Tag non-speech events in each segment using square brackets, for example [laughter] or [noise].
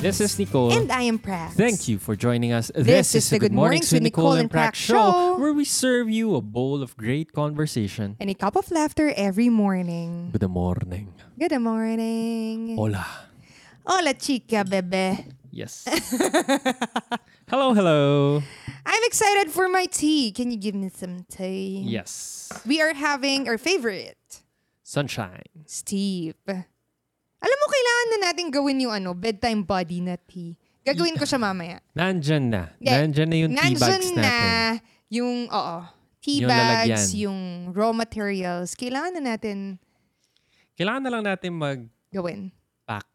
This is Nicole. And I am Prax. Thank you for joining us. This is the Good Mornings with Nicole and Prax show. where we serve you a bowl of great conversation. And a cup of laughter every morning. Good morning. Good morning. Hola. Hola, chica, bebe. Yes. [laughs] hello, hello. I'm excited for my tea. Can you give me some tea? Yes. We are having our favorite, Sunshine. Steve. Alam mo, kailangan na natin gawin yung ano, bedtime body na tea. Gagawin ko siya mamaya. Nandyan na. Hindi. Nandyan na yung tea bags na natin. yung, oo, tea Yung bags, lalagyan. yung raw materials. Kailangan na natin Kailangan na lang natin gawin. mag-pack.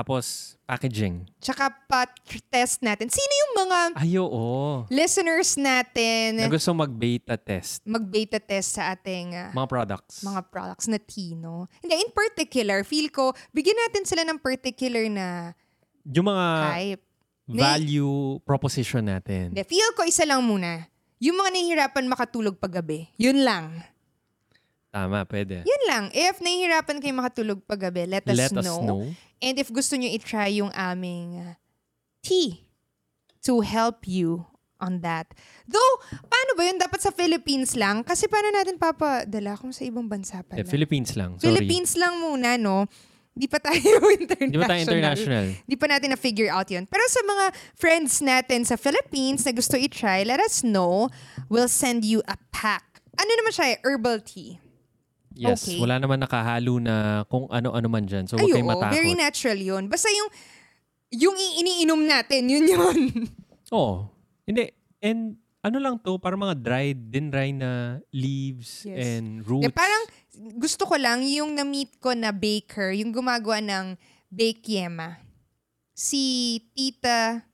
Tapos, packaging. Tsaka pa-test natin. Sino yung mga Ay, oo. listeners natin Na gusto mag-beta test. mag-beta test sa ating ah, Mga products. mga products na Tino. Hindi, in particular, feel ko, bigyan natin sila ng particular na Yung mga type. value proposition natin. Hindi, feel ko isa lang muna. Yung mga nahihirapan makatulog paggabi. Yun lang. Tama, pwede. Yun lang. If nahihirapan kayo makatulog paggabi, let us, Let know. us know. And if gusto nyo i-try yung aming uh, tea to help you on that. Though, paano ba yun? Dapat sa Philippines lang? Kasi paano natin papadala kung sa ibang bansa pala? Eh, Philippines lang. Sorry. Philippines lang muna, no? Di pa tayo [laughs] international. Di ba tayo international? Di pa natin na-figure out yun. Pero sa mga friends natin sa Philippines na gusto i-try, let us know. We'll send you a pack. Ano naman siya? eh? Herbal tea. Yes, Okay. wala naman nakahalo na kung ano-ano man dyan. So, huwag kayong matakot. very natural yun. Basta yung, yung iniinom natin, yun yun. [laughs] Oo. Hindi. And ano lang to, para mga dried, din dry na leaves Yes. and roots. Eh, parang, gusto ko lang yung na-meet ko na baker, yung gumagawa ng bake yema. Si Tita,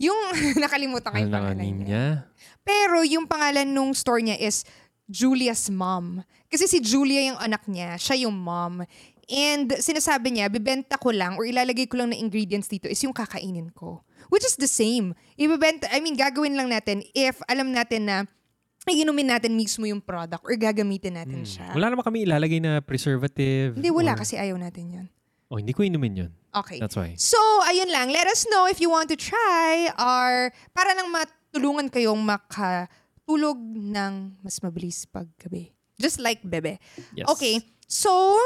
yung [laughs] nakalimutan ko Ano yung lang pangalan niya. niya? Pero yung pangalan nung store niya is Julia's mom. Kasi si Julia yung anak niya, siya yung mom. And sinasabi niya, bibenta ko lang or ilalagay ko lang na ingredients dito is yung kakainin ko. Which is the same. Ibibenta, I mean, gagawin lang natin if alam natin na iinumin natin mismo yung product or gagamitin natin siya. Hmm. Wala naman kami ilalagay na preservative. Hindi, wala or- kasi ayaw natin yun. Oh, hindi ko inumin yun. Okay. That's why. So, ayun lang. Let us know if you want to try or para lang matulungan kayong makatulog ng mas mabilis paggabi. Just like Bebe. Yes. Okay. So,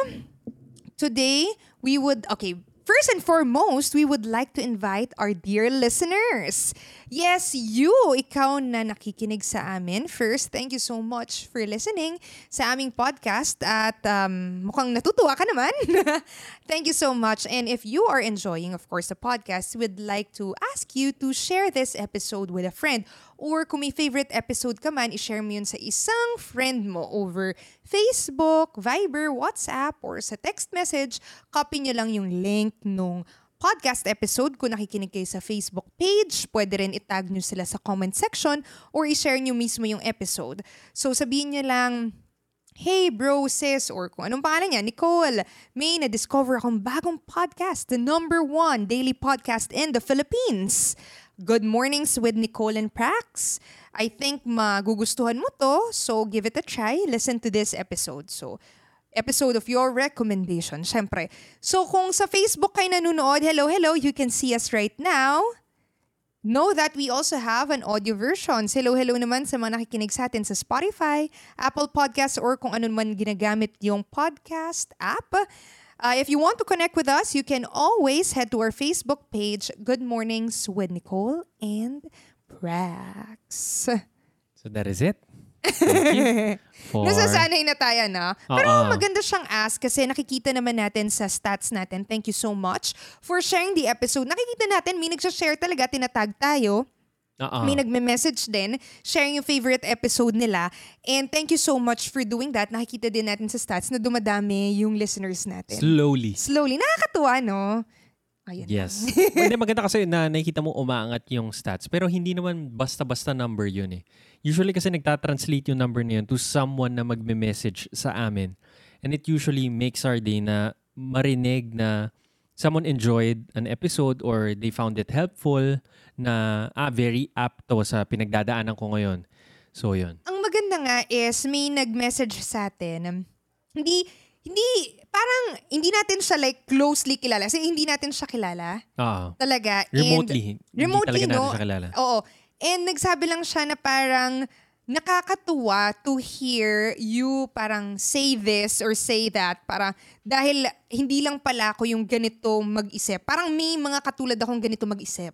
today we would, okay, First and foremost, we would like to invite our dear listeners. Yes, you, ikaw na nakikinig sa amin. First, thank you so much for listening sa aming podcast at um, mukhang natutuwa ka naman. [laughs] thank you so much. And if you are enjoying, of course, the podcast, we'd like to ask you to share this episode with a friend. Or kung may favorite episode ka man, i-share mo yun sa isang friend mo over Facebook, Viber, WhatsApp, or sa text message. Copy nyo lang yung link nung podcast episode kung nakikinig kayo sa Facebook page. Pwede rin itag nyo sila sa comment section or i-share nyo mismo yung episode. So sabihin nyo lang, Hey bro, sis, or kung anong pangalan niya, Nicole, may na-discover akong bagong podcast, the number one daily podcast in the Philippines. Good Mornings with Nicole and Prax. I think magugustuhan mo to, so give it a try. Listen to this episode. So, episode of your recommendation, syempre. So, kung sa Facebook kayo nanonood, hello, hello, you can see us right now. Know that we also have an audio version. Hello, hello naman sa mga nakikinig sa atin sa Spotify, Apple Podcasts, or kung ano man ginagamit yung podcast app. Uh, if you want to connect with us, you can always head to our Facebook page, Good Mornings with Nicole and Prax. So that is it. Thank you [laughs] for... Nasasanay na tayo na. Pero Oo. maganda siyang ask kasi nakikita naman natin sa stats natin. Thank you so much for sharing the episode. Nakikita natin, may nagsashare talaga, tinatag tayo. Oo. May nagme-message din, sharing yung favorite episode nila. And thank you so much for doing that. Nakikita din natin sa stats na dumadami yung listeners natin. Slowly. Slowly. Nakakatuwa, no? Ayun Yes. Hindi maganda kasi na nakikita mo umaangat yung stats. Pero hindi naman basta-basta number yun eh. Usually kasi nagtatranslate yung number na yun to someone na magme-message sa amin. And it usually makes our day na marinig na someone enjoyed an episode or they found it helpful na ah, very apt to sa pinagdadaanan ko ngayon. So yun. Ang maganda nga is may nag-message sa atin. Hindi hindi, parang, hindi natin siya like closely kilala. Kasi hindi natin siya kilala. Oo. Talaga. And- Remotely. remotely, hindi talaga no? natin siya kilala. Oo. And nagsabi lang siya na parang nakakatuwa to hear you parang say this or say that. Parang dahil hindi lang pala ako yung ganito mag-isip. Parang may mga katulad akong ganito mag-isip.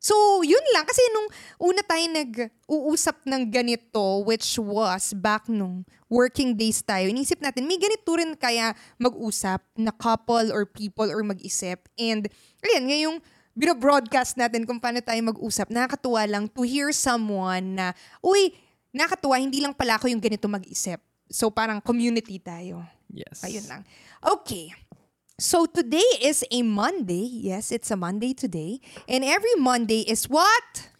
So, yun lang. Kasi nung una tayo nag-uusap ng ganito, which was back nung working days tayo, inisip natin, may ganito rin kaya mag-usap na couple or people or mag-isip. And, ayan, ngayong binobroadcast natin kung paano tayo mag-usap, nakakatuwa lang to hear someone na, uy, nakakatuwa, hindi lang pala ako yung ganito mag-isip. So, parang community tayo. Yes. Ayun lang. Okay. So today is a Monday. Yes, it's a Monday today. And every Monday is what?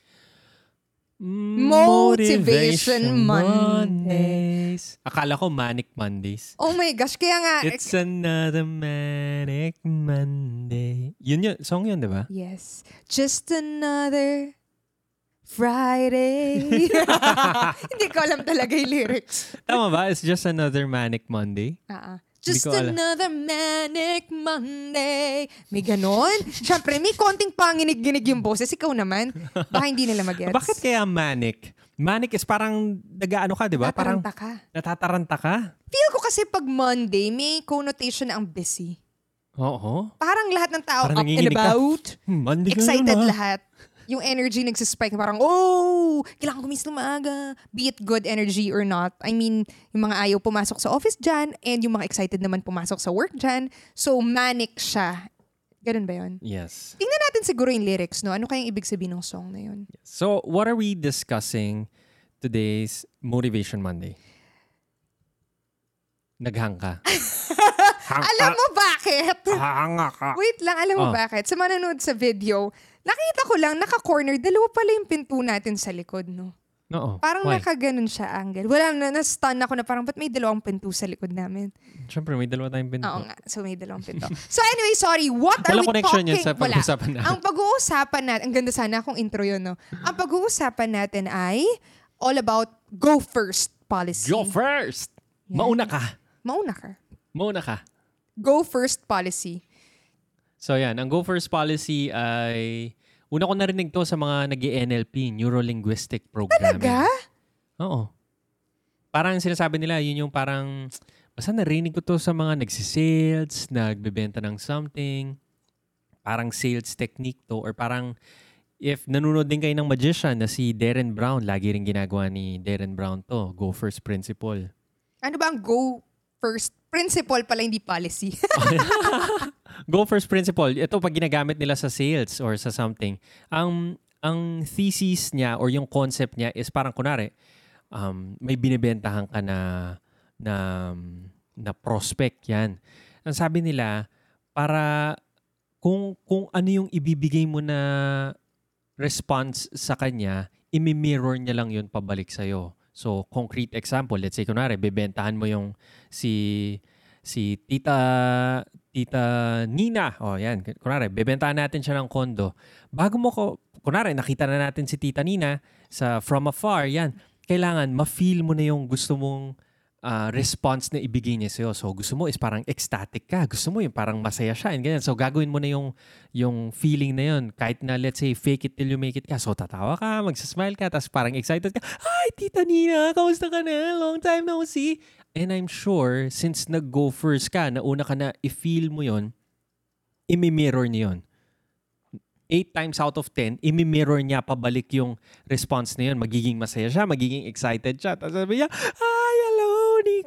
Motivation Mondays. Akala ko Manic Mondays. Oh my gosh, kaya nga... It's another Manic Monday. Yun yun. Song yun, di ba? yes. Just another Friday. [laughs] Hindi ko alam talaga yung lyrics. Tama ba? It's just another Manic Monday. Ah, ah. Just another manic Monday. May ganon? Siyempre, may konting panginig-ginig yung boses. Ikaw naman. Baka hindi nila mag-gets. [laughs] Bakit kaya Manic? Manic is parang nag-ano ka, di ba? Parang ka. natataranta ka. Feel ko kasi pag Monday, may connotation na ang busy. Oo. Parang lahat ng tao Parang up and ka. about. Hmm, Monday ngayon, Excited ah. lahat. Yung energy nagsispike. Parang, oh, kailangan ng maaga. Be it good energy or not. I mean, yung mga ayaw pumasok sa office dyan and yung mga excited naman pumasok sa work dyan. So, manic siya. Ganun ba yun? Yes. Tingnan natin siguro yung lyrics, no? Ano kayang ibig sabihin ng song na yun? So, what are we discussing today's Motivation Monday? Naghang ka. [laughs] Hang Alam mo bakit? Hanga ka. Wait lang, alam mo Oh. bakit? Sa manonood sa video, nakita ko lang, naka-corner, dalawa pala yung pinto natin sa likod, no? Oo. Parang Why? nakaganon siya angle. Wala na, na-stun ako na parang, ba't may dalawang pinto sa likod namin? Siyempre, may dalawa tayong pinto. Oo nga, so may dalawang pinto. [laughs] so anyway, sorry, what are Walang we connection talking? yun sa Wala. pag-uusapan natin. Ang pag-uusapan natin, ang ganda sana kung intro yun, no? Ang pag-uusapan natin ay all about go first policy. Go first! Yan. Mauna ka. Mauna ka. Mauna ka. Go first policy. So yan, ang Go First policy ay una ko narinig to sa mga nag NLP, Neuro-Linguistic Programming. Talaga? Oo. Parang sinasabi nila, yun yung parang, basta narinig ko to sa mga nagsisales, nagbebenta ng something, parang sales technique to, or parang if nanonood din kayo ng magician na si Darren Brown, lagi rin ginagawa ni Darren Brown to, Go First Principle. Ano ba ang go first principle pala, hindi policy? [laughs] Go first principle. Ito pag ginagamit nila sa sales or sa something. Ang ang thesis niya or yung concept niya is parang kunari um, may binibentahan ka na na na prospect yan. Ang sabi nila para kung kung ano yung ibibigay mo na response sa kanya, imi-mirror niya lang yun pabalik sa'yo. So, concrete example, let's say, kunwari, bebentahan mo yung si si Tita Tita Nina. Oh, yan. Kunwari, bebentahan natin siya ng kondo. Bago mo ko, kunwari, nakita na natin si Tita Nina sa from afar, yan. Kailangan ma-feel mo na yung gusto mong ah, response na ibigay niya sa'yo. So, gusto mo is parang ecstatic ka. Gusto mo yung parang masaya siya. And ganyan. So, gagawin mo na yung, yung feeling na yun. Kahit na, let's say, fake it till you make it ka. So, tatawa ka, magsasmile ka, tapos parang excited ka. Hi, Tita Nina! Kamusta ka na? Long time no see. And I'm sure, since nag-go first ka, nauna ka na i-feel mo yon imi-mirror niya yun. Eight times out of ten, imi-mirror niya pabalik yung response na yun. Magiging masaya siya, magiging excited siya. Tapos sabi niya, Hi,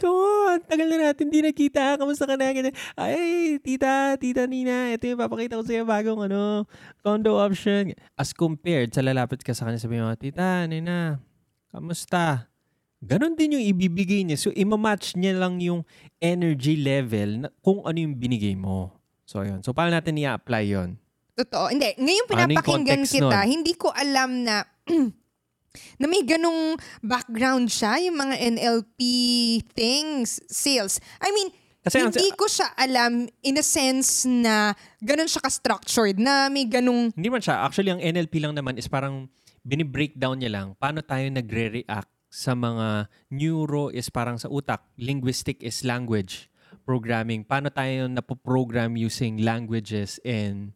Ang tagal na natin di nakita. Kamusta ka na? Ganyan. Ay, tita, tita Nina, ito yung papakita ko sa'yo bagong ano, condo option. As compared sa lalapit ka sa kanya, sabi mo, tita, Nina, kamusta? Ganon din yung ibibigay niya. So, imamatch niya lang yung energy level na kung ano yung binigay mo. So, yun. So, paano natin i-apply yun? Totoo. Hindi. Ngayong Ano yung pinapakinggan context kita, nun? hindi ko alam na [clears throat] na may ganong background siya, yung mga NLP things, sales. I mean, Kasi ang- hindi ko siya alam in a sense na ganon siya ka-structured, na may ganong, Hindi man siya. Actually, ang NLP lang naman is parang bini-breakdown niya lang paano tayo nagre-react sa mga neuro is parang sa utak, linguistic is language. programming. Paano tayo napoprogram using languages and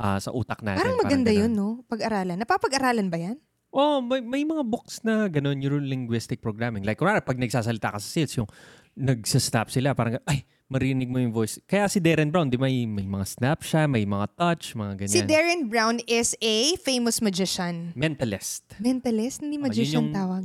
ah, sa utak natin. Parang maganda ganun. yun, no? Pag-aralan. Napapag-aralan ba yan? Oh, may, may mga books na ganun, neuro-linguistic programming. Like, kunwari, pag nagsasalita ka sa sales, yung nagsastop sila, parang, ay, marinig mo yung voice. Kaya si Darren Brown, di may, may mga snap siya, may mga touch, mga ganyan. Si Darren Brown is a famous magician. Mentalist. Mentalist? Hindi Oh, yun magician yung- tawag.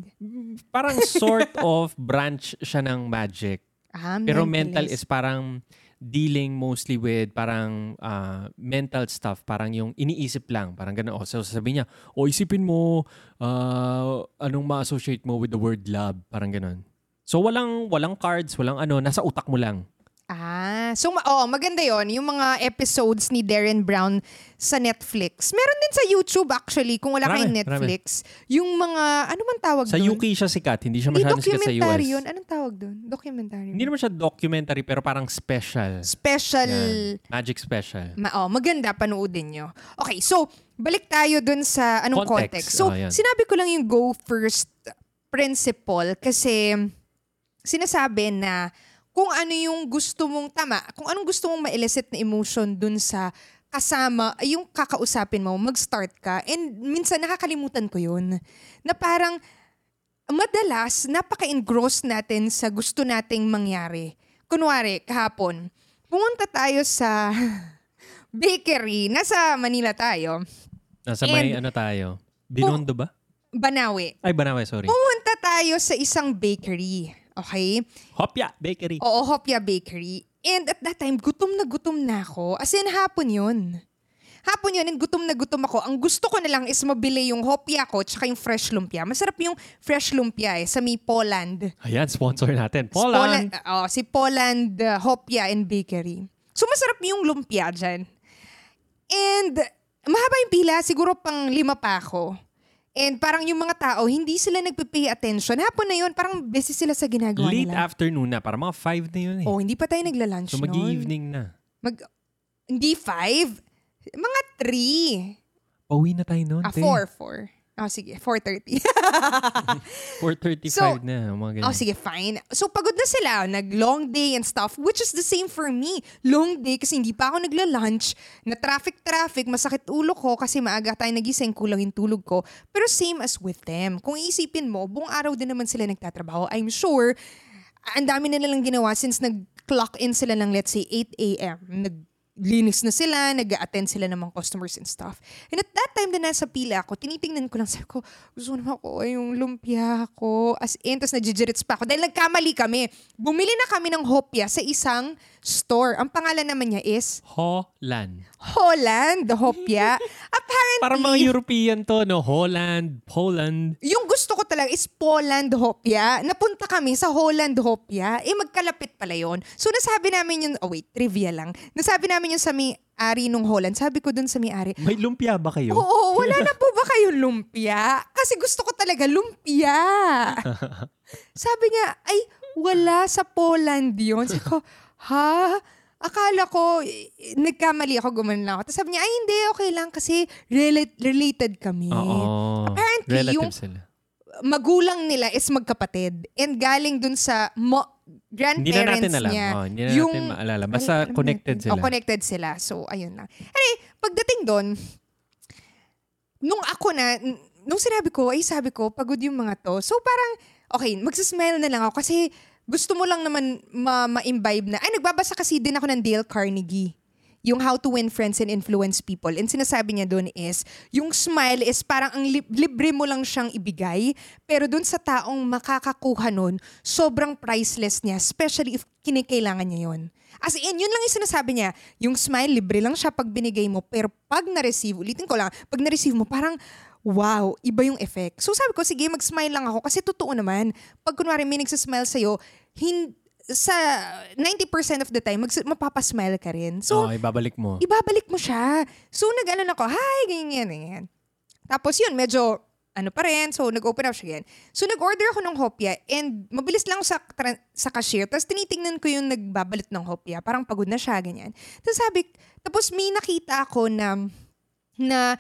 Parang sort [laughs] of branch siya ng magic. Ah, Pero mental mentalist. is parang dealing mostly with parang ah, mental stuff. Parang yung iniisip lang. Parang gano'n. O, so sasabihin niya, o isipin mo ah, anong ma-associate mo with the word love. Parang gano'n. So walang walang cards, walang ano, nasa utak mo lang. Ah, so ma- oh, maganda yon yung mga episodes ni Darren Brown sa Netflix. Meron din sa YouTube actually, kung wala Marami, kayong Netflix. Yung mga, ano man tawag Sa doon? UK siya sikat, hindi siya masyadong sikat sa documentary US. yun. Anong tawag doon? Documentary. Hindi naman siya documentary pero parang special. Special. Yan. Magic special. Ma- oh, maganda, panoodin nyo. Okay, so, balik tayo dun sa anong Context. context. So, Oh, yan. sinabi ko lang yung go first principle kasi sinasabi na kung ano yung gusto mong tama, kung anong gusto mong ma-elicit na emotion dun sa kasama, yung kakausapin mo, mag-start ka. And minsan nakakalimutan ko yun. Na parang madalas napaka-engross natin sa gusto nating mangyari. Kunwari, kahapon, pumunta tayo sa [laughs] bakery. Nasa Manila tayo. Nasa may And- ano tayo? Binondo ba? Banawe. Ay, Banawe, sorry. Pumunta tayo sa isang bakery. Okay? Hopya Bakery. Oo, Hopia Bakery. And at that time, gutom na gutom na ako. As in, hapon yun. Hapon yun, and gutom na gutom ako. Ang gusto ko na lang is mabili yung hopia ko tsaka yung fresh lumpia. Masarap yung fresh lumpia eh, sa may Poland. Ayan, sponsor natin. Si Poland. oh, si Poland uh, Hopia and Bakery. So masarap yung lumpia dyan. And mahaba yung pila, siguro pang lima pa ako. And parang yung mga tao, hindi sila nagpe-pay attention. Hapon na yun, parang busy sila sa ginagawa Late nila. afternoon na. Para mga 5 na yun eh. Oh, hindi pa tayo nagla-lunch so, mag-evening na. Mag, hindi five. Mga three. Pauwi na tayo noon. Ah, te. four, four. Oh, sige, 4.30. 4.35 [laughs] So, na. Mga ganyan. Oh, sige, fine. So, pagod na sila. Nag-long day and stuff, which is the same for me. Long day kasi hindi pa ako nagla-lunch. Na traffic-traffic, masakit ulo ko kasi maaga tayo nagising, kulang yung tulog ko. Pero same as with them. Kung iisipin mo, buong araw din naman sila nagtatrabaho. I'm sure, ang dami na nilang ginawa since nag-clock in sila ng let's say 8 a.m. Nag linis na sila, nag attend sila ng mga customers and stuff. And at that time na nasa pila ako, tinitingnan ko lang, sabi ko, gusto ko naman ako yung lumpia ko. As in, tapos nagjijerits pa ako. Dahil nagkamali kami. Bumili na kami ng hopia sa isang store. Ang pangalan naman niya is Holland. Holland Hopia. [laughs] Apparently, Parang mga European to, no? Holland, Poland. yung gusto ko talaga is Poland Hopia. Napunta kami sa Holland Hopia. Eh, magkalapit pala yon. So, nasabi namin yun, oh wait, trivia lang. Nasabi namin yun sa may-ari nung Holland. Sabi ko dun sa may-ari, May lumpia ba kayo? Oo, wala na po ba kayong lumpia? Kasi gusto ko talaga lumpia. [laughs] Sabi niya, ay, wala sa Poland yun. Sabi ko, ha? Akala ko, eh, nagkamali ako, gumanon lang ako. Tapos sabi niya, ay hindi, okay lang kasi rela- related kami. Oo. Apparently, Relative yung- sila. Magulang nila is magkapatid. And galing dun sa mo- Hindi na grandparents natin alam. niya. Oh, hindi na natin maalala. Basta Ay, alam connected natin. sila. Oh, connected sila. So, ayun lang. Anyway, pagdating doon, nung ako na, nung sinabi ko, ay sabi ko, pagod yung mga to. So, parang, okay, magsasmile na lang ako kasi gusto mo lang naman ma- ma-imbibe na. Ay, nagbabasa kasi din ako ng Dale Carnegie yung How to Win Friends and Influence People. And sinasabi niya doon is, yung smile is parang ang lib- libre mo lang siyang ibigay, pero doon sa taong makakakuha nun, sobrang priceless niya, especially if kinikailangan niya yon. As in, yun lang yung sinasabi niya. Yung smile, libre lang siya pag binigay mo, pero pag na-receive, ulitin ko lang, pag na-receive mo, parang, wow, iba yung effect. So sabi ko, sige, mag-smile lang ako kasi totoo naman. Pag kunwari may nagsasmile sa'yo, hin- sa 90% of the time, mags- mapapasmile ka rin. So, oh, ibabalik mo. ibabalik mo siya. So, nag-ano na ako, hi, ganyan, ganyan. Tapos yun, medyo, ano pa rin, so nag-open up siya again. So, nag-order ako ng hopya and mabilis lang sa, tra- sa cashier. Tapos tinitingnan ko yung nagbabalit ng hopya. Parang pagod na siya, ganyan. Tapos sabi, tapos may nakita ako na, na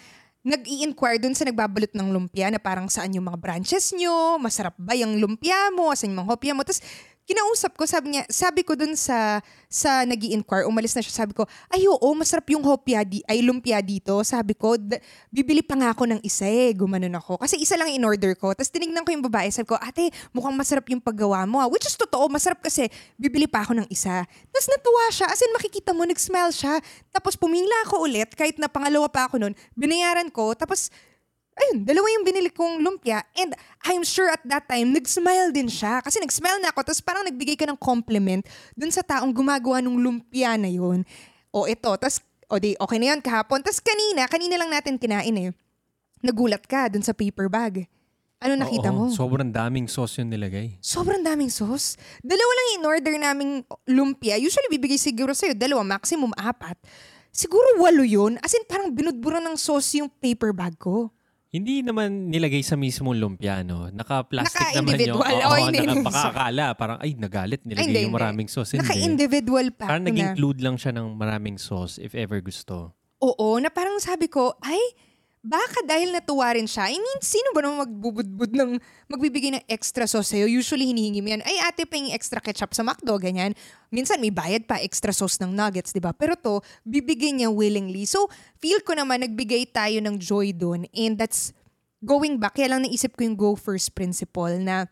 nag-i-inquire dun sa nagbabalot ng lumpia na parang saan yung mga branches nyo, masarap ba yung lumpia mo, saan yung mga hopya mo. Tapos kinausap ko, sabi niya, sabi ko dun sa, sa nag inquire umalis na siya, sabi ko, ay oo, masarap yung hopia, di, ay lumpia dito. Sabi ko, d- bibili pa nga ako ng isa eh, gumanon ako. Kasi isa lang in-order ko. Tapos tinignan ko yung babae, sabi ko, ate, mukhang masarap yung paggawa mo. ah." Which is totoo, masarap kasi bibili pa ako ng isa. Tapos natuwa siya, as in makikita mo, nag-smile siya. Tapos pumingla ako ulit, kahit na pangalawa pa ako nun, binayaran ko, tapos ayun, dalawa yung binili kong lumpia and I'm sure at that time, nag-smile din siya. Kasi nag-smile na ako, tapos parang nagbigay ka ng compliment dun sa taong gumagawa ng lumpia na yun. O ito, tapos, o di, okay na yun kahapon. Tapos kanina, kanina lang natin kinain eh. Nagulat ka dun sa paper bag. Ano nakita Oo, mo? Sobrang daming sauce yung nilagay. Sobrang daming sauce. Dalawa lang in-order naming lumpia. Usually bibigay siguro sa'yo dalawa, maximum apat. Siguro walo yun. As in parang binudburan ng sauce yung paper bag ko. Hindi naman nilagay sa mismong lumpia, no? Naka-plastic naman yung... Naka-individual. Oo, Oh, hindi. nakapakakala. Parang, ay, nagalit. Nilagay hindi, yung maraming sauce. Hindi. Naka-individual pack Parang ko na. nag-include lang siya ng maraming sauce if ever gusto. Oo, na parang sabi ko, ay, baka dahil natuwa rin siya. I mean, sino ba naman magbubudbud ng, magbibigay ng extra sauce sa'yo? Usually, hinihingi mo yan. Ay, ate, pahing extra ketchup sa McDo, ganyan. Minsan, may bayad pa, extra sauce ng nuggets, di ba? Pero to, bibigay niya willingly. So, feel ko naman, nagbigay tayo ng joy doon. And that's, going back, kaya lang naisip ko yung go first principle na,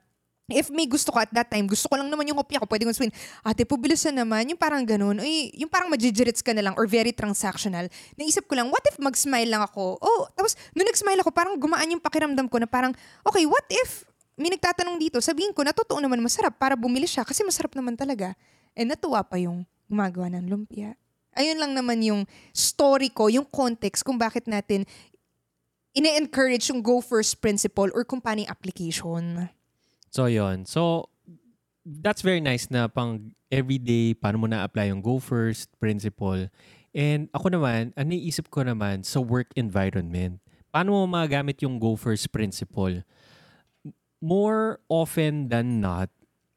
If may gusto ko at that time, gusto ko lang naman yung kopya ko, pwede kong sabihin, ate, pubilisan naman, yung parang ganun, ay, yung parang majijirits ka na lang or very transactional. Naisip ko lang, what if mag-smile lang ako? Oh, tapos, nung nag-smile ako, parang gumaan yung pakiramdam ko na parang, okay, what if may nagtatanong dito, sabihin ko na totoo naman masarap para bumili siya kasi masarap naman talaga. And natuwa pa yung gumagawa ng lumpia. Ayun lang naman yung story ko, yung context kung bakit natin ine-encourage yung go first principle or kung paano application. So, yon So, that's very nice na pang everyday, paano mo na-apply yung go first principle. And ako naman, ang naisip ko naman sa work environment, paano mo magamit yung go first principle? More often than not,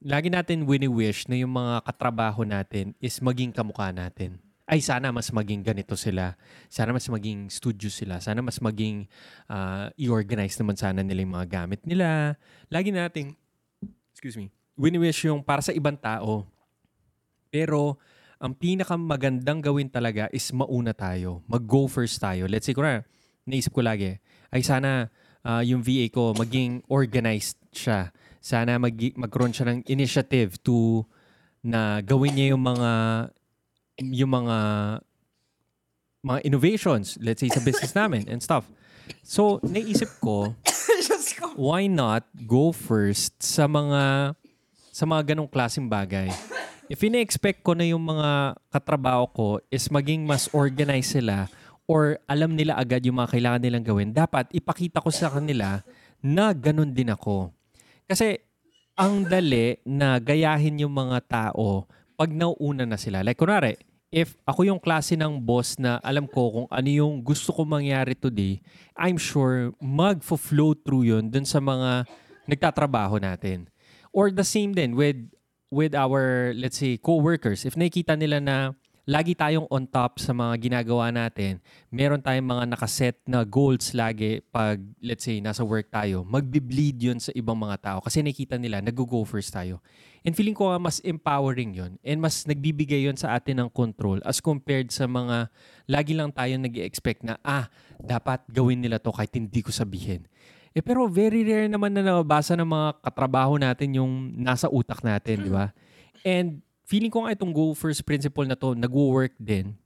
lagi natin wini-wish na yung mga katrabaho natin is maging kamukha natin. Ay, sana mas maging ganito sila. Sana mas maging studio sila. Sana mas maging ah, i-organize naman sana nila yung mga gamit nila. Lagi nating, excuse me, wini-wish yung para sa ibang tao. Pero, ang pinakamagandang gawin talaga is mauna tayo. Mag-go first tayo. Let's say, kuna, naisip ko lagi, ay sana ah, yung VA ko maging organized siya. Sana mag magkaroon siya ng initiative to na gawin niya yung mga yung mga mga innovations, let's say sa business namin and stuff. So, naisip ko, why not go first sa mga sa mga ganong klaseng bagay? If ina-expect ko na yung mga katrabaho ko is maging mas organized sila or alam nila agad yung mga kailangan nilang gawin, dapat ipakita ko sa kanila na ganun din ako. Kasi ang dali na gayahin yung mga tao pag nauuna na sila. Like kunwari, if ako yung klase ng boss na alam ko kung ano yung gusto ko mangyari today, I'm sure mag-flow through yun dun sa mga nagtatrabaho natin. Or the same din with with our, let's say, co-workers. If nakikita nila na lagi tayong on top sa mga ginagawa natin, meron tayong mga nakaset na goals lagi pag, let's say, nasa work tayo, magbi-bleed yun sa ibang mga tao kasi nakikita nila, nag-go first tayo. And feeling ko mas empowering yun and mas nagbibigay yun sa atin ng control as compared sa mga lagi lang tayo nag expect na, ah, dapat gawin nila to kahit hindi ko sabihin. Eh pero very rare naman na nababasa ng mga katrabaho natin yung nasa utak natin, di ba? And feeling ko nga itong go first principle na to nagwo-work din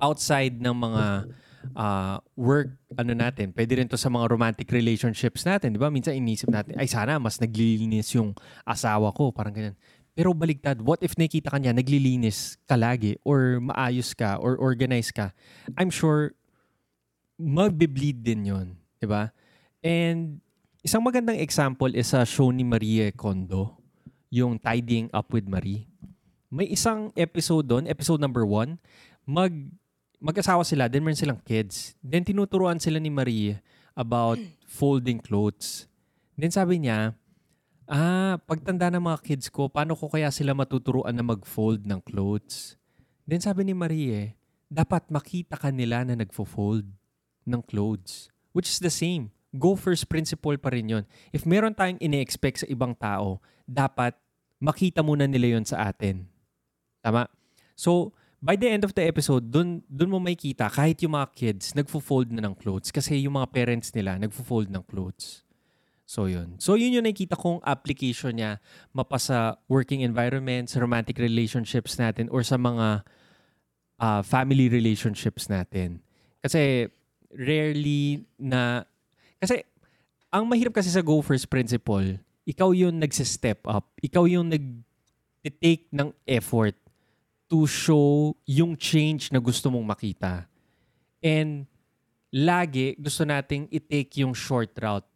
outside ng mga uh, work ano natin. Pwede rin to sa mga romantic relationships natin, di ba? Minsan inisip natin, ay sana mas naglilinis yung asawa ko, parang ganyan. Pero baligtad, what if nakita ka niya, naglilinis ka lagi or maayos ka or organize ka? I'm sure magbe-bleed din yon, di ba? And isang magandang example is sa show ni Marie Kondo, yung Tidying Up with Marie. May isang episode doon, episode number one, mag mag-asawa sila, then meron silang kids. Then tinuturuan sila ni Marie about folding clothes. Then sabi niya, ah, pagtanda ng mga kids ko, paano ko kaya sila matuturuan na mag-fold ng clothes? Then sabi ni Marie, dapat makita ka nila na nagfo-fold ng clothes. Which is the same. Go first principle pa rin yun. If meron tayong ine-expect sa ibang tao, dapat makita muna nila yon sa atin. Tama? So, by the end of the episode, dun, dun mo may kita kahit yung mga kids nagfo-fold na ng clothes kasi yung mga parents nila nagfo-fold ng clothes. So yun. So yun yung nakita kong application niya mapasa working environments, romantic relationships natin or sa mga uh, family relationships natin. Kasi rarely na kasi ang mahirap kasi sa go first principle, ikaw yung nagse-step up. Ikaw yung nag-take ng effort to show yung change na gusto mong makita. And lagi gusto nating i-take yung short route.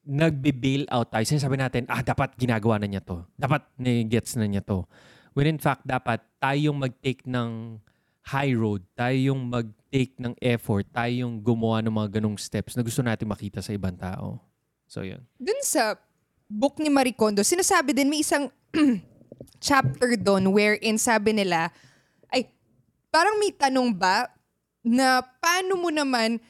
Nagbe-bail out tayo. Sinasabi natin, ah, dapat ginagawa na niya to. Dapat gets na niya to. When in fact, dapat tayong mag-take ng high road. Tayo yung mag-take ng effort. Tayo yung gumawa ng mga ganong steps na gusto natin makita sa ibang tao. So, yun. Dun sa book ni Marie Kondo, sinasabi din may isang [clears throat] chapter doon wherein sabi nila, ay, parang may tanong ba na paano mo naman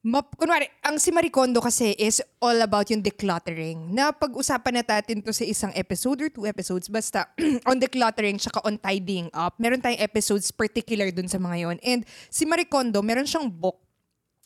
Map, kunwari, ang si Maricondo kasi is all about yung decluttering. Na pag-usapan na natin to sa isang episode or two episodes, basta [clears throat] on decluttering tsaka on tidying up. Meron tayong episodes particular dun sa mga yon. And si Maricondo, meron siyang book,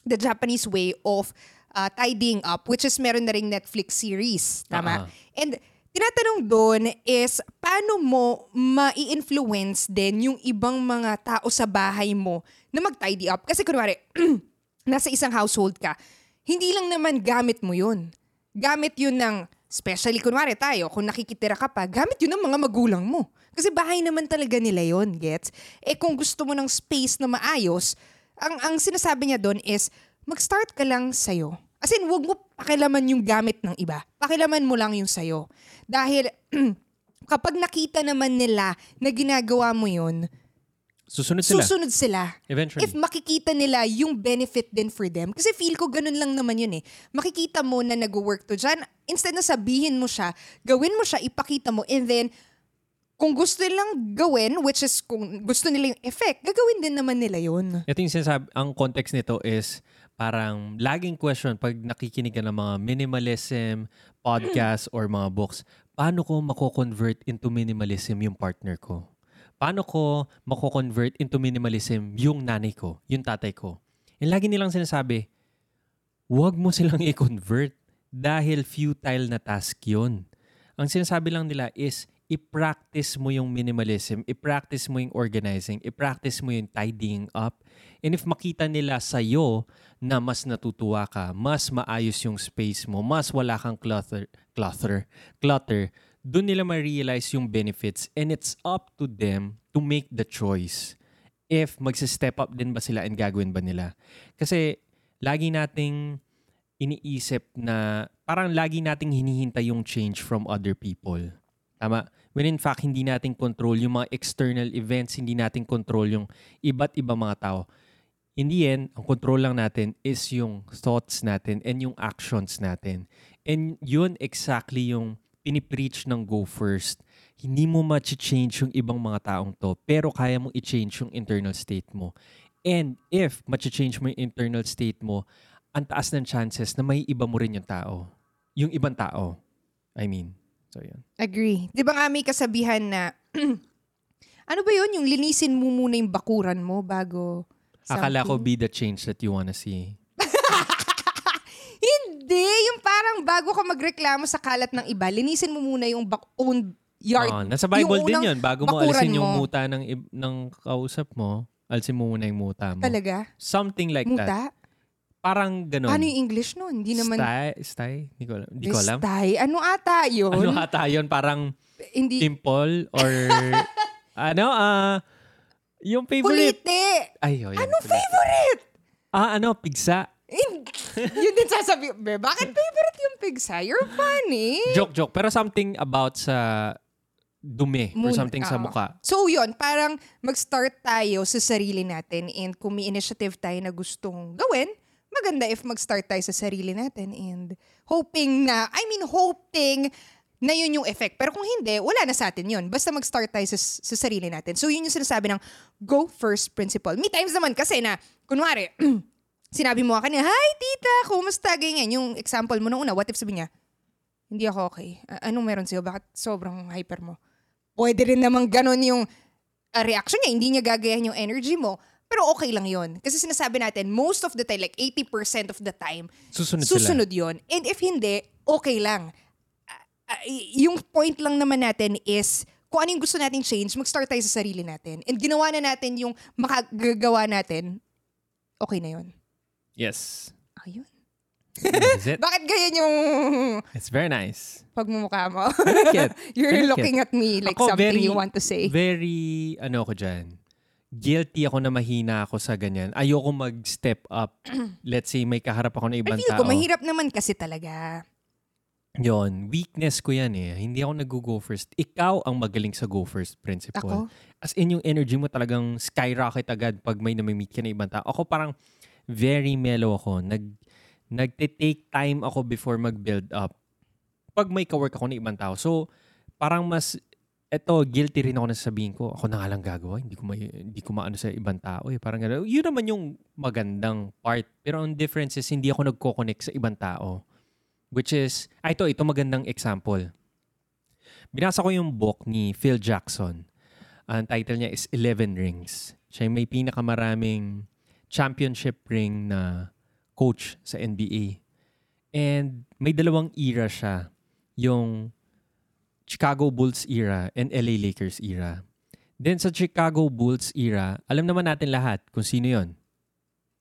The Japanese Way of uh, Tidying Up, which is meron na ring Netflix series. Tama? Uh-huh. And tinatanong doon is, paano mo ma-influence din yung ibang mga tao sa bahay mo na mag-tidy up? Kasi kunwari, [clears throat] nasa isang household ka, hindi lang naman gamit mo yun. Gamit yun ng, especially kunwari tayo, kung nakikitira ka pa, gamit yun ng mga magulang mo. Kasi bahay naman talaga nila yon gets? Eh kung gusto mo ng space na maayos, ang, ang sinasabi niya doon is, mag-start ka lang sa'yo. As in, huwag mo pakilaman yung gamit ng iba. Pakilaman mo lang yung sayo. Dahil [clears throat] kapag nakita naman nila na ginagawa mo yun, Susunod sila. Susunod sila. Eventually. If makikita nila yung benefit din for them. Kasi feel ko ganun lang naman yun eh. Makikita mo na nag-work to dyan. Instead na sabihin mo siya, gawin mo siya, ipakita mo, and then, kung gusto nilang gawin, which is kung gusto nila yung effect, gagawin din naman nila yun. Ito yung sinasabi, ang context nito is, parang laging question pag nakikinig ka ng mga minimalism podcast or mga books, paano ko mako-convert into minimalism yung partner ko? Paano ko mako-convert into minimalism yung nanay ko, yung tatay ko? And lagi nilang sinasabi, huwag mo silang i-convert dahil futile na task yun. Ang sinasabi lang nila is, i-practice mo yung minimalism, i-practice mo yung organizing, i-practice mo yung tidying up. And if makita nila sa'yo na mas natutuwa ka, mas maayos yung space mo, mas wala kang clutter, clutter, clutter, doon nila ma-realize yung benefits and it's up to them to make the choice if magsa-step up din ba sila and gagawin ba nila. Kasi lagi nating iniisip na parang lagi nating hinihintay yung change from other people. Tama? When in fact, hindi natin control yung mga external events, hindi natin control yung iba't ibang mga tao. In the end, ang control lang natin is yung thoughts natin and yung actions natin. And yun exactly yung pinipreach ng Go First. Hindi mo ma-change yung ibang mga taong to, pero kaya mong i-change yung internal state mo. And if ma-change mo yung internal state mo, ang taas ng chances na may iba mo rin yung tao. Yung ibang tao. I mean. So, yun. Agree. Di ba nga may kasabihan na, [clears throat] ano ba yun? Yung linisin mo muna yung bakuran mo bago something. Akala ko be the change that you wanna see. [laughs] Hindi, yung parang bago ka magreklamo sa kalat ng iba, linisin mo muna yung bak- own yard. Oh, nasa Bible din yun. Bago mo alisin mo. yung muta ng, ng kausap mo, alisin mo muna yung muta mo. Talaga? Something like muta? that. Parang ganun. Ano yung English nun? Hindi naman... Stay? Stay? Hindi ko, hindi ko alam. Stay? Ano ata yun? Ano ata yun? Parang hindi... pimple or... [laughs] ano? Uh, yung favorite. Kulite! Ay, oh, yan, Ano favorite? Ah, ano? Pigsa. [laughs] yun din sasabi, be, bakit favorite yung pigsa? You're funny. Joke, joke. Pero something about sa dumi or something uh, sa mukha. So yun, parang mag-start tayo sa sarili natin and kung may initiative tayo na gustong gawin, maganda if mag-start tayo sa sarili natin and hoping na, I mean hoping na yun yung effect. Pero kung hindi, wala na sa atin yun. Basta mag-start tayo sa, sa sarili natin. So yun yung sinasabi ng go first principle. Me times naman kasi na, kunwari, [clears throat] sinabi mo kanina, Hi tita, kumusta? Ganyan. Yung example mo nung una, what if sabi niya, hindi ako okay. A- anong meron sa'yo? Bakit sobrang hyper mo? Pwede rin naman ganun yung uh, reaction niya. Hindi niya gagayahin yung energy mo. Pero okay lang yon Kasi sinasabi natin, most of the time, like 80% of the time, Susunod, susunod yon And if hindi, okay lang. Uh, uh, yung point lang naman natin is, kung ano yung gusto natin change, mag-start tayo sa sarili natin. And ginawa na natin yung makagagawa natin, okay na yon sila. Yes. Ayun. It? [laughs] Bakit ganyan yung It's very nice. pagmumukha mo? Like. [laughs] You're like looking at me like Ako, something very- you want to say. Very, ano ko dyan, guilty ako na mahina ako sa ganyan. Ayoko mag-step up. [clears throat] Let's say may kaharap ako na I ibang feel tao. ko, mahirap naman kasi talaga. Yon, weakness ko yan eh. Hindi ako nag-go first. Ikaw ang magaling sa go first Ako? principle. As in, yung energy mo talagang skyrocket agad pag may namimit ka na ibang tao. Ako parang very mellow ako. Nag, nagte-take time ako before mag-build up. Pag may kawork ako na ibang tao. So, parang mas, eto, guilty rin ako na sasabihin ko, ako na nga lang gagawa. Hindi ko, ma, hindi ko maano sa ibang tao eh. Parang gano'n. Yun naman yung magandang part. Pero ang difference is, hindi ako nagko-connect sa ibang tao. Which is, ah, ito, ito magandang example. Binasa ko yung book ni Phil Jackson. Ang title niya is 11 Rings. Siya yung may pinakamaraming championship ring na coach sa NBA. And may dalawang era siya. Yung Chicago Bulls era and LA Lakers era. Then sa Chicago Bulls era, alam naman natin lahat kung sino yon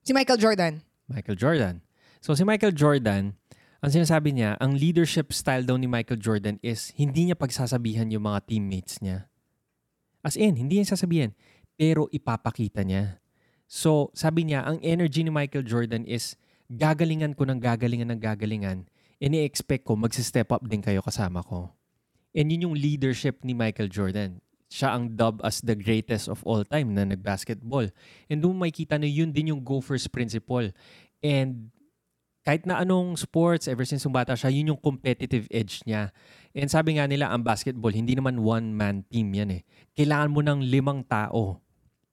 Si Michael Jordan. Michael Jordan. So si Michael Jordan, ang sinasabi niya, ang leadership style daw ni Michael Jordan is hindi niya pagsasabihan yung mga teammates niya. As in, hindi niya sasabihan, pero ipapakita niya. So, sabi niya, ang energy ni Michael Jordan is gagalingan ko ng gagalingan ng gagalingan and i-expect ko magsi-step up din kayo kasama ko. And yun yung leadership ni Michael Jordan. Siya ang dubbed as the greatest of all time na nag-basketball. And doon makikita na yun din yung go first principle. And kahit na anong sports, ever since bata siya, yun yung competitive edge niya. And sabi nga nila, ang basketball, hindi naman one-man team yan eh. Kailangan mo ng limang tao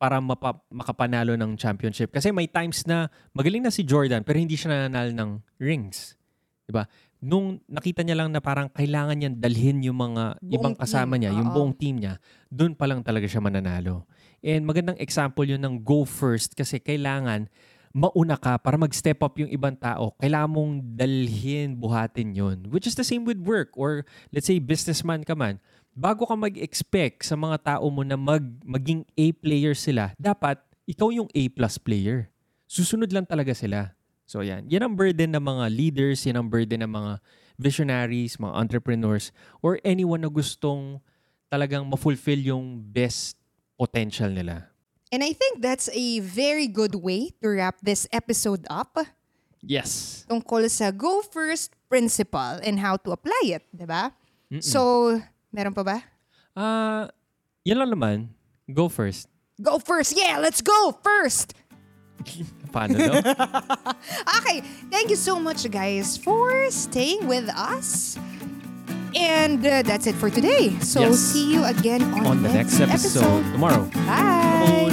para mapa- makapanalo ng championship. Kasi may times na magaling na si Jordan pero hindi siya nananalo ng rings. 'Di ba? Nung nakita niya lang na parang kailangan niyang dalhin yung mga Buong ibang kasama team, niya, yung buong team niya, doon pa lang talaga siya mananalo. And magandang example yun ng go first kasi kailangan mauna ka para mag-step up yung ibang tao. Kailangan mong dalhin, buhatin yun. Which is the same with work or let's say businessman ka man. Bago ka mag-expect sa mga tao mo na mag, maging A player sila, dapat ikaw yung A plus player. Susunod lang talaga sila. So yan. Yan ang burden ng mga leaders, yan ang burden ng mga visionaries, mga entrepreneurs, or anyone na gustong talagang ma-fulfill yung best potential nila. And I think that's a very good way to wrap this episode up Yes. tungkol sa go first principle and how to apply it, di ba? So, meron pa ba? Ah, yan lang naman. Go first. Go first! Yeah, let's go first! [laughs] Paano daw? [laughs] Okay, thank you so much, guys, for staying with us. And uh, that's it for today. So, Yes. see you again on, On the next episode tomorrow. Bye!